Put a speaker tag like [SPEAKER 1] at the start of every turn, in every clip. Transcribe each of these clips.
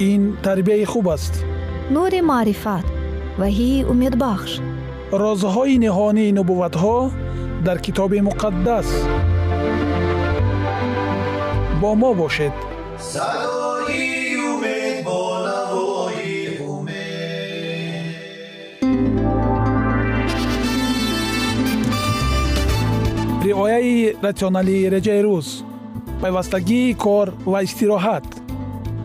[SPEAKER 1] ин тарбияи хуб аст.
[SPEAKER 2] Нури маърифат ваҳии умедбахш.
[SPEAKER 1] Розҳои ниҳонии нубувватҳо дар китоби муқаддас. Бо мо бошед. Садои умед бо навои умед. Риояи ратсионалии реҷаи рӯз. Пайвастагии кор ва истироҳат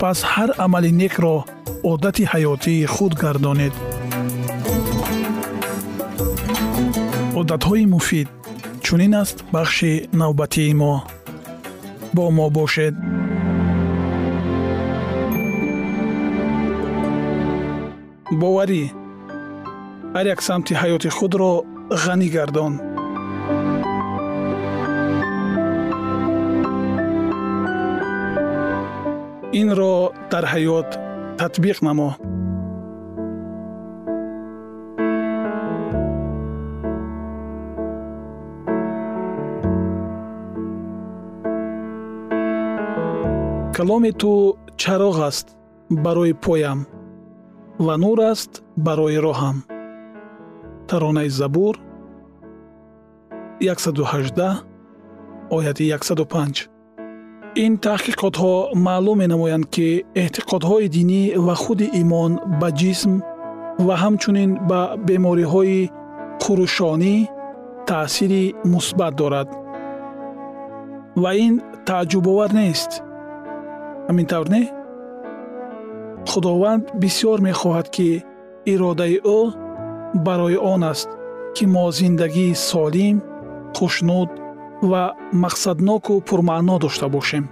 [SPEAKER 1] пас ҳар амали некро одати ҳаётии худ гардонед. Одатҳои муфид чунин аст бахши навбатии мо. Бо мо бошед. Боварӣ ҳар як самти ҳаёти худро ғанӣ гардон инро дар ҳаёт татбиқ намо. Каломи ту чароғ аст барои поям ва нур аст барои роҳам. Таронаи забур 118 ояти 105 ин таҳқиқотҳо маълум менамоянд ки эътиқодҳои динӣ ва худи имон ба ҷисм ва ҳамчунин ба бемориҳои хурушонӣ таъсири мусбат дорад. Ва ин тааҷҷубовар нест. Ҳамин тавр не? Худованд бисьёр мехоҳад ки иродаи ӯ барои он аст ки мо зиндагии солим хушнуд ва мақсадноку пурмаъно дошта бошем.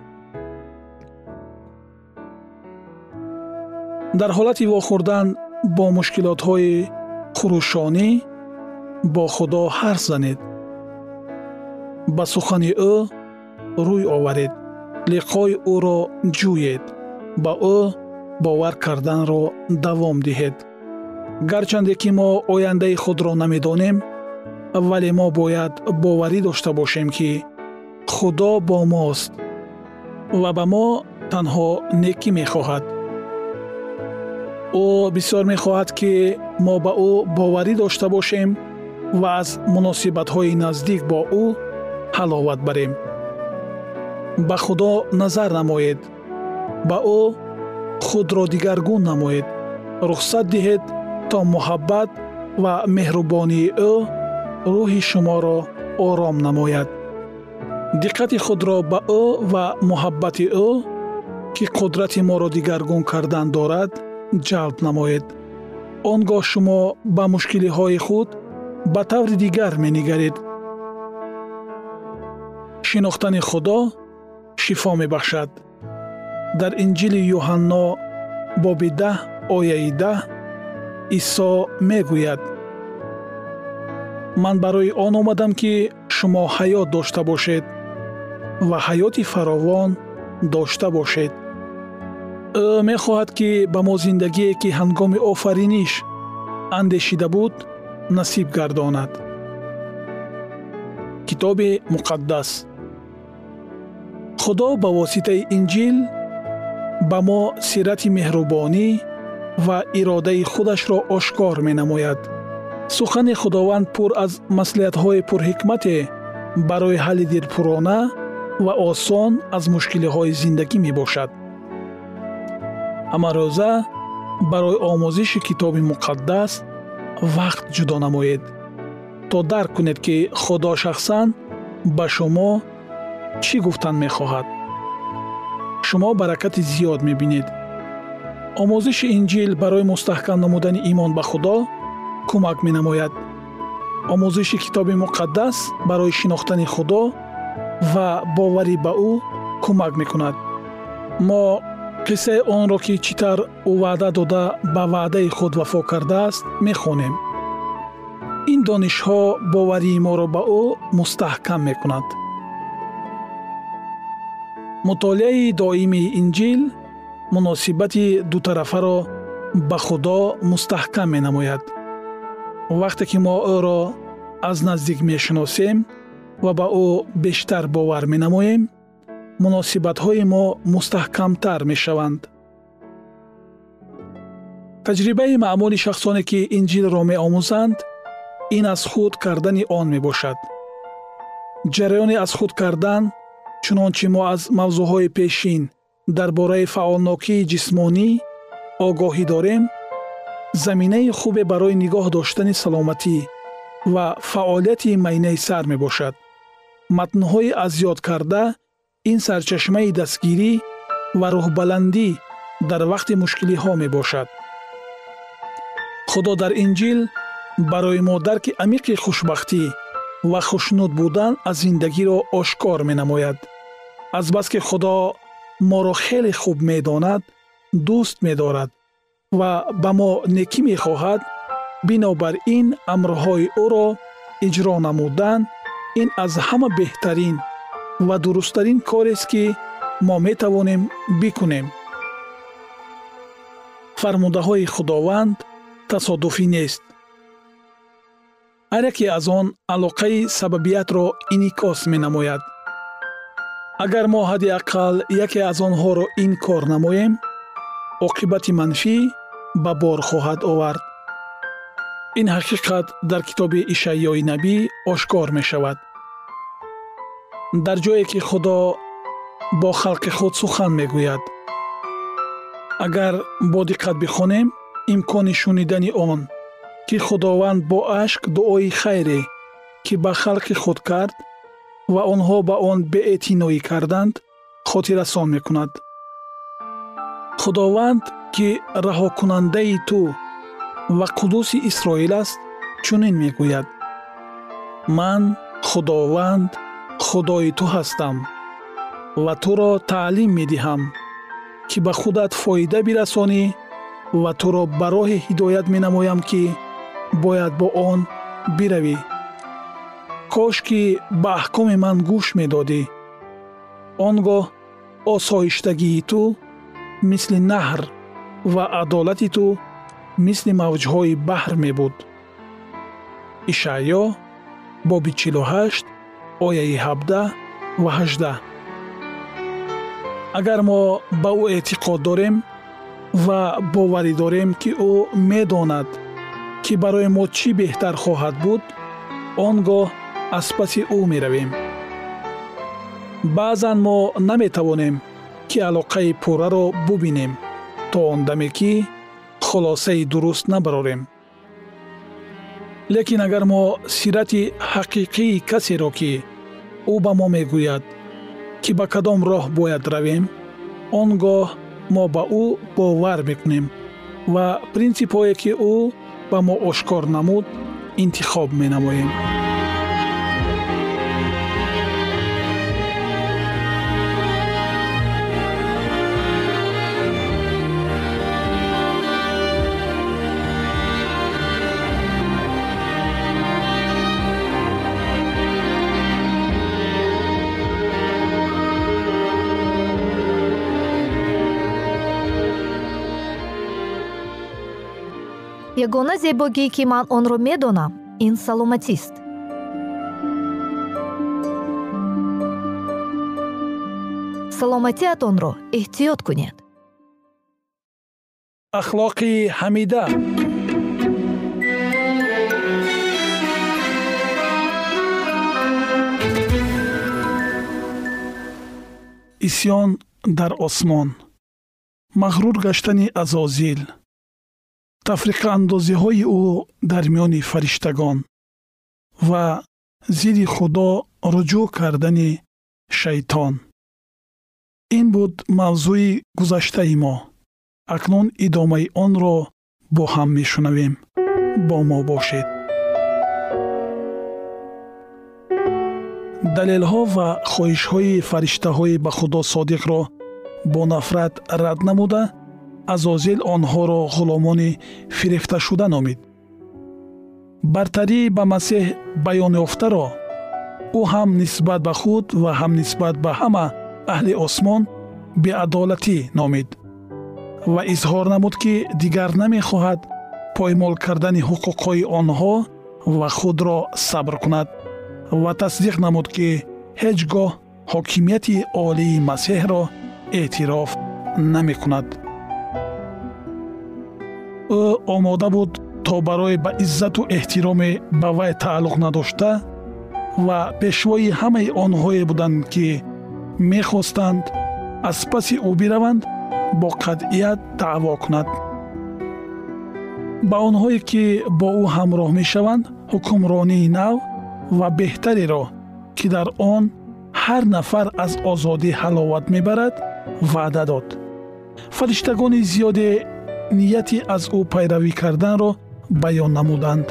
[SPEAKER 1] Дар ҳолати вохӯрдан бо мушкилотҳои хурушонӣ бо худо ҳарф занед. Ба сухани ӯ рӯй оваред. Лиқои ӯро ҷӯед. Ба ӯ бовар карданро давом диҳед. Гарчанде ки мо ояндаи худро намедонем вале мо бояд боварӣ дошта бошем ки худо бо мост ва ба мо танҳо некӣ мехоҳад. Ӯ бисьёр мехоҳад ки мо ба ӯ боварӣ дошта бошем ва аз муносибатҳои наздик бо ӯ ҳаловат барем. Ба худо назар намоед ба ӯ худро дигаргун намоед. Рухсат диҳед то муҳаббат ва меҳрубонии ӯ рӯҳи шуморо ором намояд. Диққати худро ба ӯ ва муҳаббати ӯ ки қудрати моро дигаргун кардан дорад ҷалб намоед. Он гоҳ шумо ба мушкилиҳои худ ба таври дигар менигаред. Шинохтани худо шифо мебахшад. Дар инҷили юҳанно боби даҳ ояи даҳ исо мегӯяд ман барои он омадам ки шумо ҳаёт дошта бошед ва ҳаёти фаровон дошта бошед. Ӯ мехоҳад ки ба мо зиндагие ки ҳангоми офариниш андешида буд насиб гардонад. Китоби муқаддас. Худо ба воситаи инҷил ба мо сирати меҳрубонӣ ва иродаи худашро ошкор менамояд сухани худованд пур аз маслиҳатҳои пурҳикмате барои ҳалли дилпурона ва осон аз мушкилиҳои зиндагӣ мебошад. Ҳамарӯза барои омӯзиши китоби муқаддас вақт ҷудо намоед то дарк кунед ки худо шахсан ба шумо чӣ гуфтан мехоҳад. Шумо баракати зиёд мебинед. Омӯзиши инҷил барои мустаҳкам намудани имон ба худо кӯмак менамояд. Омӯзиши китоби муқаддас барои шинохтани худо ва боварӣ ба ӯ кӯмак мекунад. Мо қиссаи онро ки чӣ тавр ӯ ваъда дода ба ваъдаи худ вафо кардааст мехонем. Ин донишҳо боварии моро ба ӯ мустаҳкам мекунад. Мутолиаи доимии инҷил муносибати дутарафаро ба худо мустаҳкам менамояд вақте ки мо ӯро аз наздик мешиносем ва ба ӯ бештар бовар менамоем муносибатҳои мо мустаҳкамтар мешаванд. Таҷрибаи маъмули шахсоне ки инҷилро меомӯзанд ин аз худ кардани он мебошад. Ҷараёни аз худ кардан чунончи мо аз мавзӯъҳои пешин дар бораи фаъолнокии ҷисмонӣ огоҳӣ дорем заминаи хубе барои нигоҳ доштани саломатӣ ва фаъолияти майнаи сар мебошад матнҳои аз ёд карда ин сарчашмаи дастгирӣ ва рӯҳбаландӣ дар вақти мушкилиҳо мебошад худо дар инҷил барои мо дарки амиқи хушбахтӣ ва хушнуд будан аз зиндагиро ошкор менамояд азбаски худо моро хеле хуб медонад дӯст медорад ва ба мо некӣ мехоҳад бинобар ин амрҳои ӯро иҷро намудан ин аз ҳама беҳтарин ва дурусттарин корест ки мо метавонем бикунем. Фармудаҳои худованд тасодуфӣ нест. Ҳар яке аз он алоқаи сабабиятро инъикос менамояд. Агар мо ҳадди аққал яке аз онҳоро инкор намоем оқибати манфӣ ба бор хоҳад овард. Ин ҳақиқат дар китоби ишаъёи набӣ ошкор мешавад. Дар ҷое ки худо бо халқи худ сухан мегӯяд. Агар бо диққат бихонем имкони шунидани он ки худованд бо ашк дуои хайре ки ба халқи худ кард ва онҳо ба он беэътиноӣ карданд хотиррасон мекунад худованд ки раҳокунандаи ту ва қудуси исроил аст чунин мегӯяд. Ман худованд худои ту ҳастам ва туро таълим медиҳам ки ба худат фоида бирасонӣ ва туро ба роҳи ҳидоят менамоям ки бояд бо он биравӣ. Кош ки ба аҳкоми ман гӯш медодӣ. Он гоҳ осоиштагии ту мисли наҳр ва адолати ту мисли мавҷҳои баҳр мебуд. Ишаъё боби чилу ҳашт ояи ҳабдаҳ ва ҳаждаҳ агар мо ба ӯ эътиқод дорем ва боварӣ дорем ки ӯ медонад ки барои мо чӣ беҳтар хоҳад буд он гоҳ аз паси ӯ меравем. Баъзан мо наметавонем ки алоқаи пурраро бубинем то он даме ки хулосаи дуруст набарорем. Лекин агар мо сирати ҳақиқии касеро ки ӯ ба мо мегӯяд ки ба кадом роҳ бояд равем он гоҳ мо ба ӯ бовар мекунем ва принсипҳое ки ӯ ба мо ошкор намуд интихоб менамоем
[SPEAKER 2] ягона зебогӣ ки ман онро медонам ин саломатист. Саломатиатонро эҳтиёт кунед.
[SPEAKER 1] Ахлоқи ҳамида. Исьён дар осмон. Мағрур гаштани азозил тафриқаандозиҳои ӯ дар миёни фариштагон ва зидди худо руҷӯъ кардани шайтон. Ин буд мавзӯи гузаштаи мо. Акнун идомаи онро бо ҳам мешунавем. Бо мо бошед. Далелҳо ва хоҳишҳои фариштаҳои ба худо содиқро бо нафрат рад намуда азозил онҳоро ғуломони фирифташуда номид. Бартарӣ ба масеҳ баён ёфтаро ӯ ҳам нисбат ба худ ва ҳам нисбат ба ҳама аҳли осмон беадолатӣ номид ва изҳор намуд ки дигар намехоҳад поймол кардани ҳуқуқҳои онҳо ва худро сабр кунад ва тасдиқ намуд ки ҳеҷ гоҳ ҳокимияти олии масеҳро эътироф намекунад ӯ омода буд то барои ба иззату эҳтироме ба вай тааллуқ надошта ва пешвои ҳамаи онҳое буданд ки мехостанд аз паси ӯ бираванд бо қатъият даъво кунад. Ба онҳое ки бо ӯ ҳамроҳ мешаванд ҳукмронии нав ва беҳтареро ки дар он ҳар нафар аз озодӣ ҳаловат мебарад ваъда дод. Фариштагони зиёде нияти аз ӯ пайравӣ карданро баён намуданд.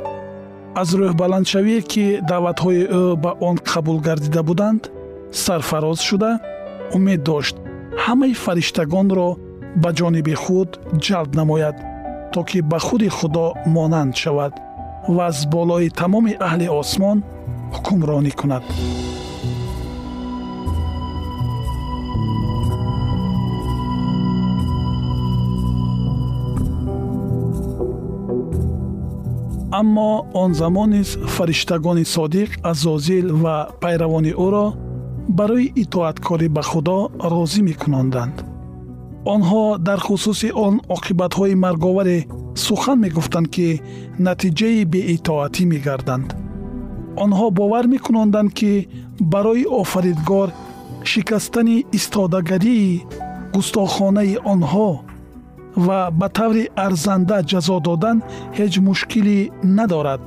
[SPEAKER 1] Аз рӯҳбаландшавие ки даъватҳои ӯ ба он қабул гардида буданд сарфароз шуда умед дошт. Ҳамаи фариштагонро ба ҷониби худ ҷалб намояд то ки ба худи худо монанд шавад ва аз болои тамоми аҳли осмон ҳукмронӣ кунад аммо он замон низ фариштагони содиқ азозил ва пайравони ӯро барои итоаткорӣ ба худо розӣ мекунонданд онҳо дар хусуси он оқибатҳои марговаре сухан мегуфтанд ки натиҷаи беитоатӣ мегарданд. Онҳо бовар мекунонданд ки барои офаридгор шикастани истодагарии густохонаи онҳо ва ба таври арзанда ҷазо додан ҳеҷ мушкилӣ надорад.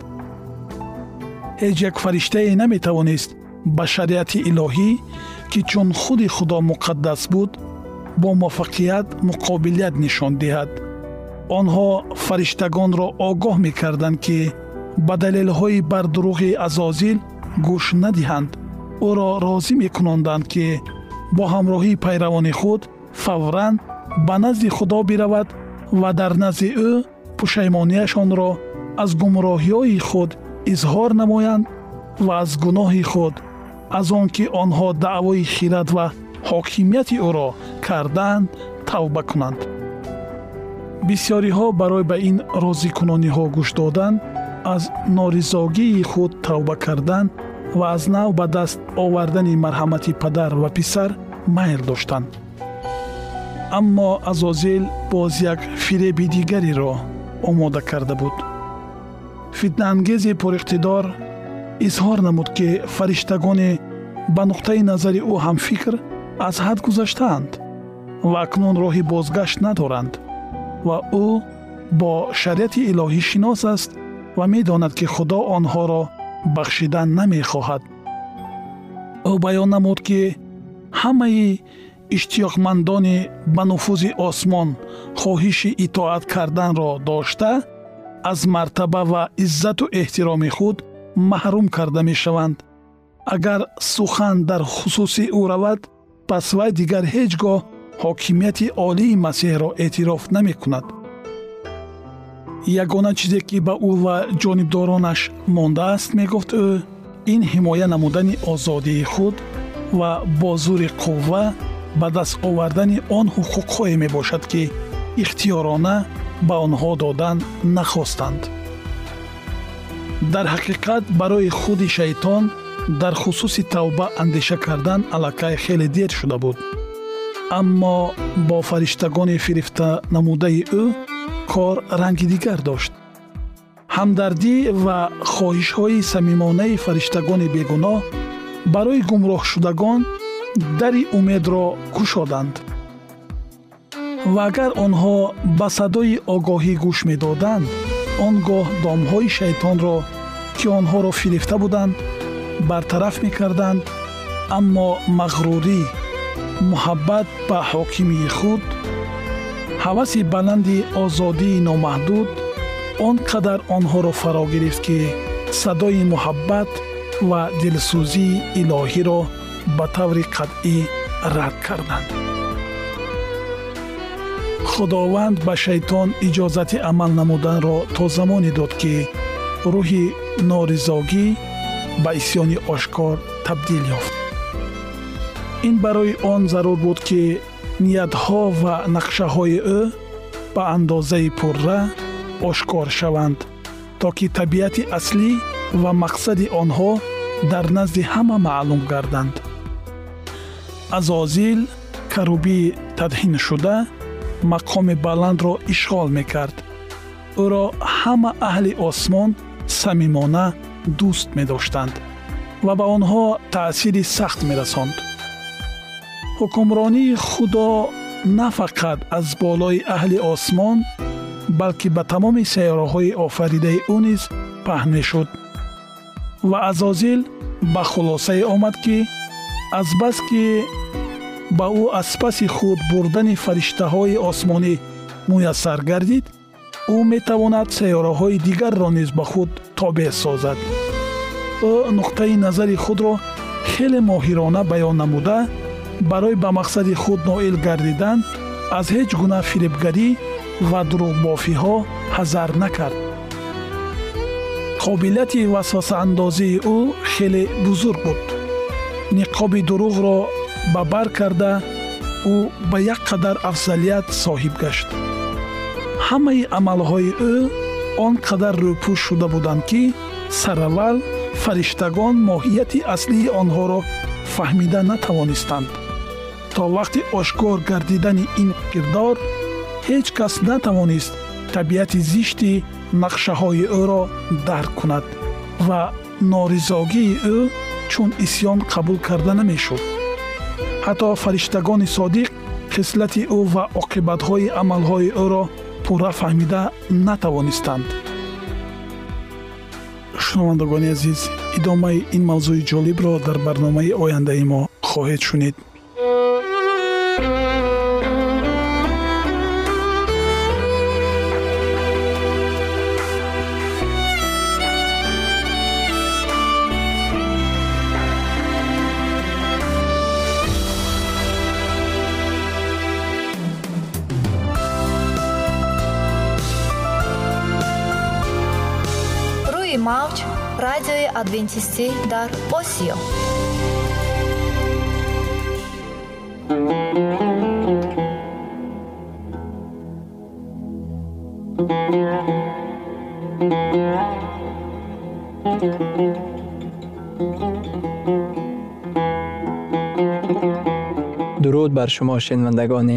[SPEAKER 1] Ҳеҷ як фариштае наметавонист ба шариати илоҳӣ ки чун худи худо муқаддас буд бо муваффақият муқобилият нишон диҳад. Онҳо фариштагонро огоҳ мекарданд ки ба далелҳои бардуруғи азозил гӯш надиҳанд. Ӯро розӣ мекунонданд ки бо ҳамроҳии пайравони худ фавран ба назди худо биравад ва дар назди ӯ пушаймонияшонро аз гумроҳиҳои худ изҳор намоянд ва аз гуноҳи худ аз он ки онҳо даъвои хират ва ҳокимияти ӯро кардаанд тавба кунанд. Бисьёриҳо барои ба ин розикунониҳо гӯш додан аз норизогии худ тавба кардан ва аз нав ба даст овардани марҳамати падар ва писар майл доштанд аммо азозил боз як фиреби дигареро омода карда буд. Фитнаангези пуриқтидор изҳор намуд ки фариштагоне ба нуқтаи назари ӯ ҳамфикр аз ҳад гузаштаанд ва акнун роҳи бозгашт надоранд ва ӯ бо шариати илоҳӣ шинос аст ва медонад ки худо онҳоро бахшидан намехоҳад. Ӯ баён намуд ки ҳамаи иштиёқмандони ба нуфузи осмон хоҳиши итоат карданро дошта аз мартаба ва иззату эҳтироми худ маҳрум карда мешаванд. Агар сухан дар хусуси ӯ равад пас вай дигар ҳеҷ гоҳ ҳокимияти олии масеҳро эътироф намекунад. Ягона чизе ки ба ӯ ва ҷонибдоронаш мондааст мегуфт ӯ ин ҳимоя намудани озодии худ ва бо зури қувва ба даст овардани он ҳуқуқҳое мебошад ки ихтиёрона ба онҳо додан нахостанд. Дар ҳақиқат барои худи шайтон дар хусуси тавба андеша кардан аллакай хеле дер шуда буд. Аммо бо фариштагони фирифта намудаи ӯ кор ранги дигар дошт. Ҳамдардӣ ва хоҳишҳои самимонаи фариштагони бегуноҳ барои гумроҳшудагон дари умедро кушоданд. Ва агар онҳо ба садои огоҳӣ гӯш медоданд он гоҳ домҳои шайтонро ки онҳоро фирифта буданд бартараф мекарданд аммо мағрурӣ муҳаббат ба ҳокимии худ ҳаваси баланди озодии номаҳдуд он қадар онҳоро фаро гирифт ки садои муҳаббат ва дилсӯзии илоҳиро ба таври қатъӣ рад карданд. Худованд ба шайтон иҷозати амал намуданро то замоне дод ки рӯҳи норизогӣ ба исьёни ошкор табдил ёфт. Ин барои он зарур буд ки ниятҳо ва нақшаҳои ӯ ба андозаи пурра ошкор шаванд то ки табиати аслӣ ва мақсади онҳо дар назди ҳама маълум гарданд азозил карубии тадҳиншуда мақоми баландро ишғол мекард. Ӯро ҳама аҳли осмон самимона дӯст медоштанд ва ба онҳо таъсири сахт мерасонд. Ҳукмронии худо на фақат аз болои аҳли осмон балки ба тамоми сайёраҳои офаридаи ӯ низ паҳн мешуд ва азозил ба хулосае омад ки азбаски ба ӯ аз паси худ бурдани фариштаҳои осмонӣ. Муяссар гардид ӯ метавонад сайёраҳои дигарро низ ба худ тобеъ созад. Ӯ нуқтаи назари худро хеле моҳирона баён намуда барои ба мақсади худ ноил гардидан аз ҳеҷ гуна фиребгарӣ ва дурӯғбофиҳо ҳазар накард. Қобилияти васвасаандозии ӯ хеле бузург буд. Ниқоби дурӯғро ба бар карда ӯ ба як қадар афзалият соҳиб гашт. Ҳамаи амалҳои ӯ он қадар рӯпӯш шуда буданд ки сараввал фариштагон моҳияти аслии онҳоро фаҳмида натавонистанд. То вақти ошкор гардидани ин кирдор ҳеҷ кас натавонист табиати зишти нақшаҳои ӯро дарк кунад ва норизогии ӯ чун исьён қабул карда намешуд ҳатто фариштагони содиқ хислати ӯ ва оқибатҳои амалҳои ӯро пурра фаҳмида натавонистанд. Шунавандагони азиз идомаи ин мавзӯи ҷолибро дар барномаи ояндаи мо хоҳед шунид
[SPEAKER 2] мавҷ радиои адвентистӣ дар осиё.
[SPEAKER 3] Дуруд бар шумо шунавандагони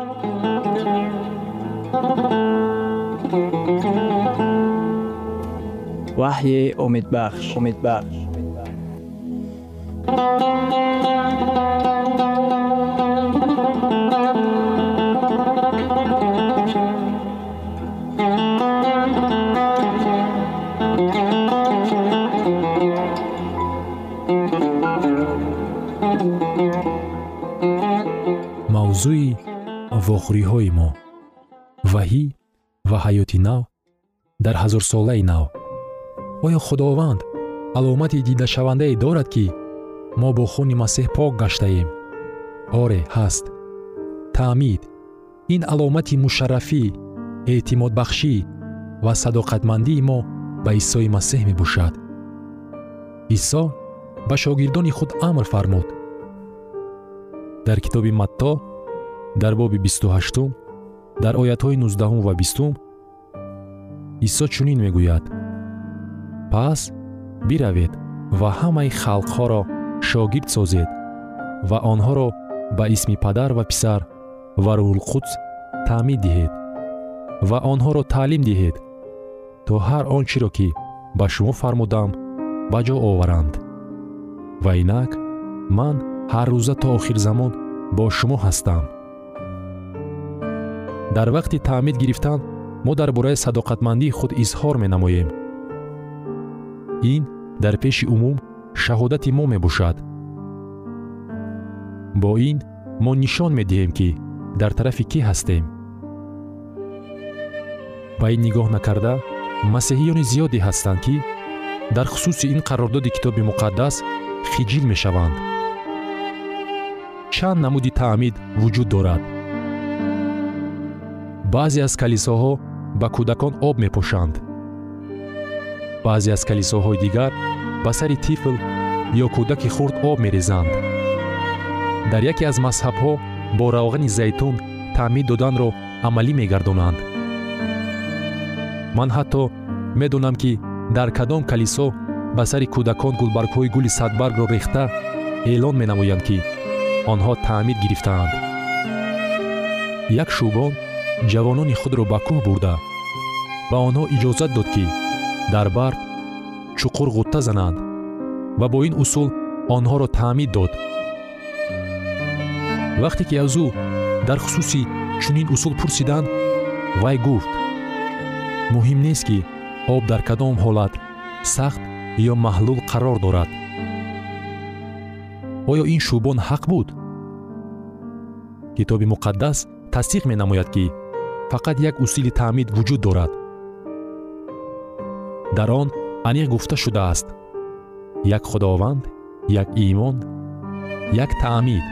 [SPEAKER 3] Wahye Homit Bash,
[SPEAKER 4] Homit Mao вохӯриҳои мо. Ваҳӣ ва ҳаёти нав дар ҳазорсолаи нав. Оё худованд аломати дидашавандае дорад ки мо бо хуни масеҳ пок гаштаем. Оре ҳаст. Таъмид. Ин аломати мушаррафӣ эътимодбахшӣ ва садоқатмандии мо ба исои масеҳ мебошад. Исо ба шогирдони худ амр фармуд. Дар китоби матто дар боби бисту ҳаштум дар оятҳои нуздаҳум ва бистум исо чунин мегӯяд. Пас биравед ва ҳамаи халқҳоро шогирд созед ва онҳоро ба исми падар ва писар ва рӯҳулқудс таъмид диҳед ва онҳоро таълим диҳед то ҳар он чиро ки ба шумо фармудам ба ҷо оваранд. Ва инак ман ҳаррӯза то охирзамон бо шумо ҳастам дар вақти таъмид гирифтан мо дар бораи садоқатмандии худ изҳор менамоем. Ин дар пеши умум шаҳодати мо мебошад. Бо ин мо нишон медиҳем ки дар тарафи кӣ ҳастем? Ба ин нигоҳ накарда масеҳиёни зиёде ҳастанд ки дар хусуси ин қарордоди китоби муқаддас хиҷил мешаванд. Чанд намуди таъмид вуҷуд дорад баъзе аз калисоҳо ба кӯдакон об мепошанд баъзе аз калисоҳои дигар ба сари тифл ё кӯдаки хурд об мерезанд. Дар яке аз мазҳабҳо бо равғани зайтун таъмид доданро амалӣ мегардонанд. Ман ҳатто медонам ки дар кадом калисо ба сари кӯдакон гулбаргҳои гули садбаргро рехта эълон менамоянд ки онҳо таъмид гирифтаанд. Як шӯбон ҷавонони худро ба кӯҳ бурда. Ба онҳо иҷозат дод ки дар барф чуқур ғутта зананд ва бо ин усул онҳоро таъмид дод. Вақте ки аз ӯ дар хусуси чунин усул пурсиданд вай гуфт муҳим нест ки об дар кадом ҳолат сахт ё маҳлул қарор дорад оё ин шӯбон ҳақ буд? Китоби муқаддас тасдиқ менамояд ки фақат як усули таъмид вуҷуд дорад. Дар он аниқ гуфта шудааст. Як худованд як имон як таъмид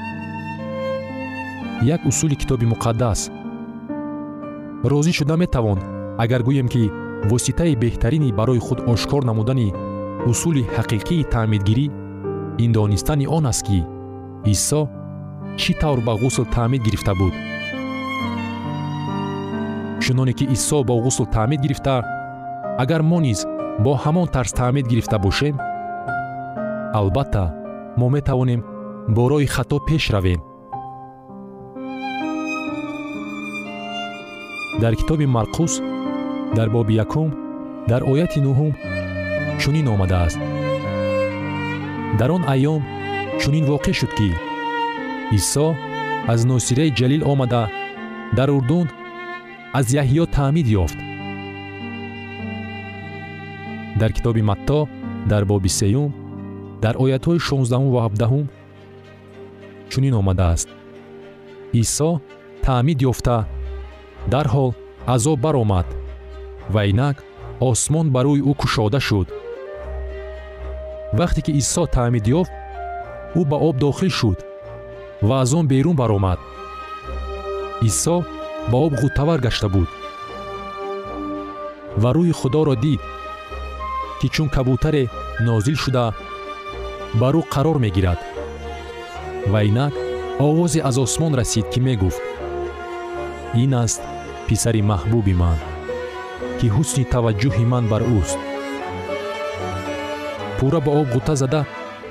[SPEAKER 4] як усули китоби муқаддас. Розӣ шуда метавон агар гӯем ки воситаи беҳтарини барои худ ошкор намудани усули ҳақиқии таъмидгирӣ ин донистани он аст ки исо чӣ тавр ба ғусл таъмид гирифта буд чуноне ки исо бо ғусл таъмид гирифта агар мо низ бо ҳамон тарз таъмид гирифта бошем албатта мо метавонем бо роҳи хато пеш равем. Дар китоби марқус дар боби якум дар ояти нуҳум чунин омадааст. Дар он айём чунин воқеъ шуд ки исо аз носираи ҷалил омада дар урдун аз яҳьё таъмид ёфт. Дар китоби матто дар боби сеюм дар оятҳои шонздаҳум ва ҳабдаҳум чунин омадааст. Исо таъмид ёфта дарҳол азоб баромад ва инак осмон бар рӯи ӯ кушода шуд. Вақте ки исо таъмид ёфт ӯ ба об дохил шуд ва аз он берун баромад. Исо ба об ғуттавар гашта буд. Ва рӯҳи худоро дид ки чун кабутаре нозил шуда бар ӯ қарор мегирад. Ва инак овозе аз осмон расид ки мегуфт ин аст писари маҳбуби ман ки ҳусни таваҷҷӯҳи ман бар ӯст. Пурра ба об ғута зада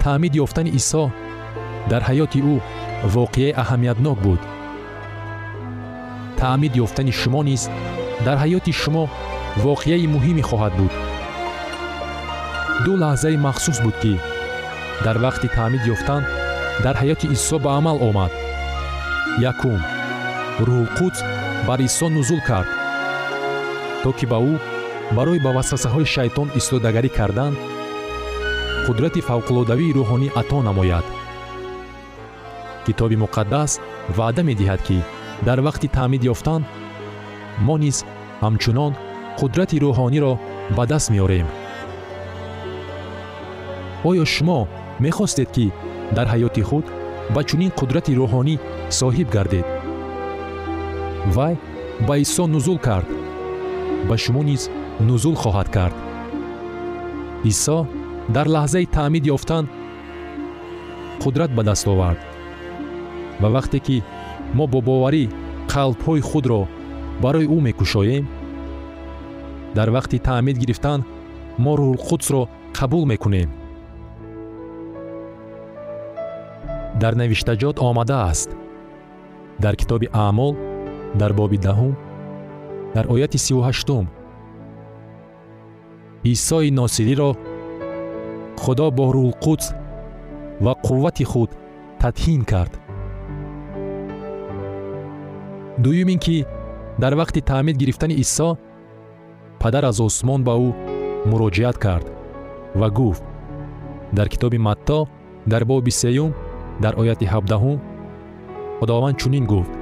[SPEAKER 4] таъмид ёфтани исо дар ҳаёти ӯ воқеаи аҳамиятнок буд таъмид ёфтани шумо низ дар ҳаёти шумо воқеаи муҳиме хоҳад буд. ду лаҳзаи махсус буд ки дар вақти таъмид ёфтан дар ҳаёти исо ба амал омад. якум. рӯҳулқудс бар исо нузул кард. то ки ба ӯ барои ба васвасаҳои шайтон истодагарӣ кардан қудрати фавқулодавии рӯҳонӣ ато намояд. китоби муқаддас ваъда медиҳад ки дар вақти таъмид ёфтан мо низ ҳамчунон қудрати рӯҳониро ба даст меорем. Оё шумо мехостед ки дар ҳаёти худ ба чунин қудрати рӯҳонӣ соҳиб гардед? Вай ба исо нузул кард. Ба шумо низ нузул хоҳад кард. Исо дар лаҳзаи таъмид ёфтан қудрат ба даст овард. Ва вақте ки мо бо боварӣ қалбҳои худро барои ӯ мекушоем? Дар вақти таъмид гирифтан мо рӯҳулқудсро қабул мекунем. Дар навиштаҷот омадааст. Дар китоби аъмол дар боби даҳум дар ояти сиву ҳаштум исои носириро худо бо рӯҳулқудс ва қуввати худ тадҳин кард дуюм ин ки дар вақти таъмид гирифтани исо падар аз осмон ба ӯ муроҷиат кард ва гуфт. Дар китоби матто дар боби сеюм дар ояти ҳабдаҳум худованд чунин гуфт.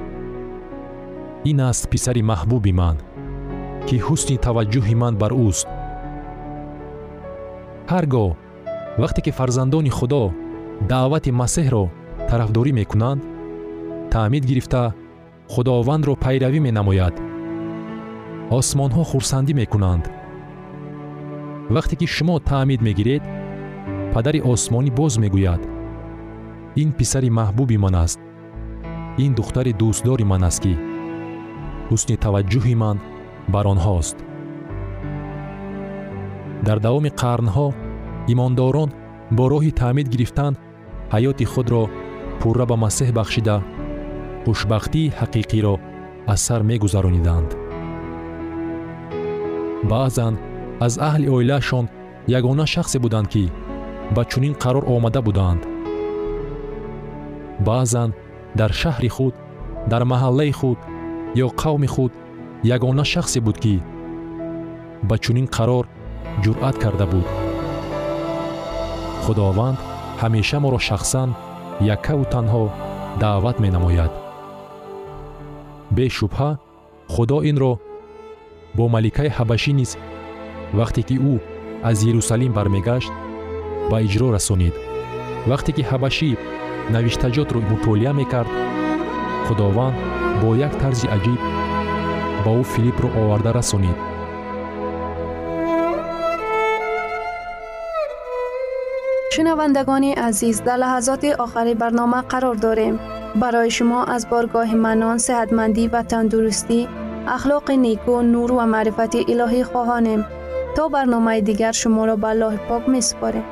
[SPEAKER 4] Ин аст писари маҳбуби ман ки ҳусни таваҷҷӯҳи ман бар ӯст. Ҳар гоҳ вақте ки фарзандони худо даъвати масеҳро тарафдорӣ мекунанд таъмид гирифта худовандро пайравӣ менамояд. Осмонҳо хурсандӣ мекунанд. Вақте ки шумо таъмид мегиред падари осмонӣ боз мегӯяд. Ин писари маҳбуби ман аст. Ин духтари дӯстдори ман аст ки ҳусни таваҷҷӯҳи ман бар онҳост. Дар давоми қарнҳо имондорон бо роҳи таъмид гирифтан ҳаёти худро пурра ба масеҳ бахшида хушбахтии ҳақиқиро аз сар мегузарониданд баъзан аз аҳли оилаашон ягона шахсе буданд ки ба чунин қарор омада буданд. Баъзан дар шаҳри худ дар маҳаллаи худ ё қавми худ ягона шахсе буд ки ба чунин қарор ҷуръат карда буд. Худованд ҳамеша моро шахсан яккаву танҳо даъват менамояд бешубҳа худо инро бо маликаи ҳабашӣ низ вақте ки ӯ аз ерусалим бармегашт ба иҷро расонид вақте ки ҳабашӣ навиштаҷотро мутолиа мекард худованд бо як тарзи аҷиб ба ӯ филиппро оварда расонид
[SPEAKER 5] шунавандагони азиз дар лаҳазоти охари барнома қарор дорем барои шумо аз боргоҳи манон сеҳатмандӣ ва тандурустӣ ахлоқи неку нур ва маърифати илоҳӣ хоҳонем то барномаи дигар шуморо ба аллоҳи пок месупорем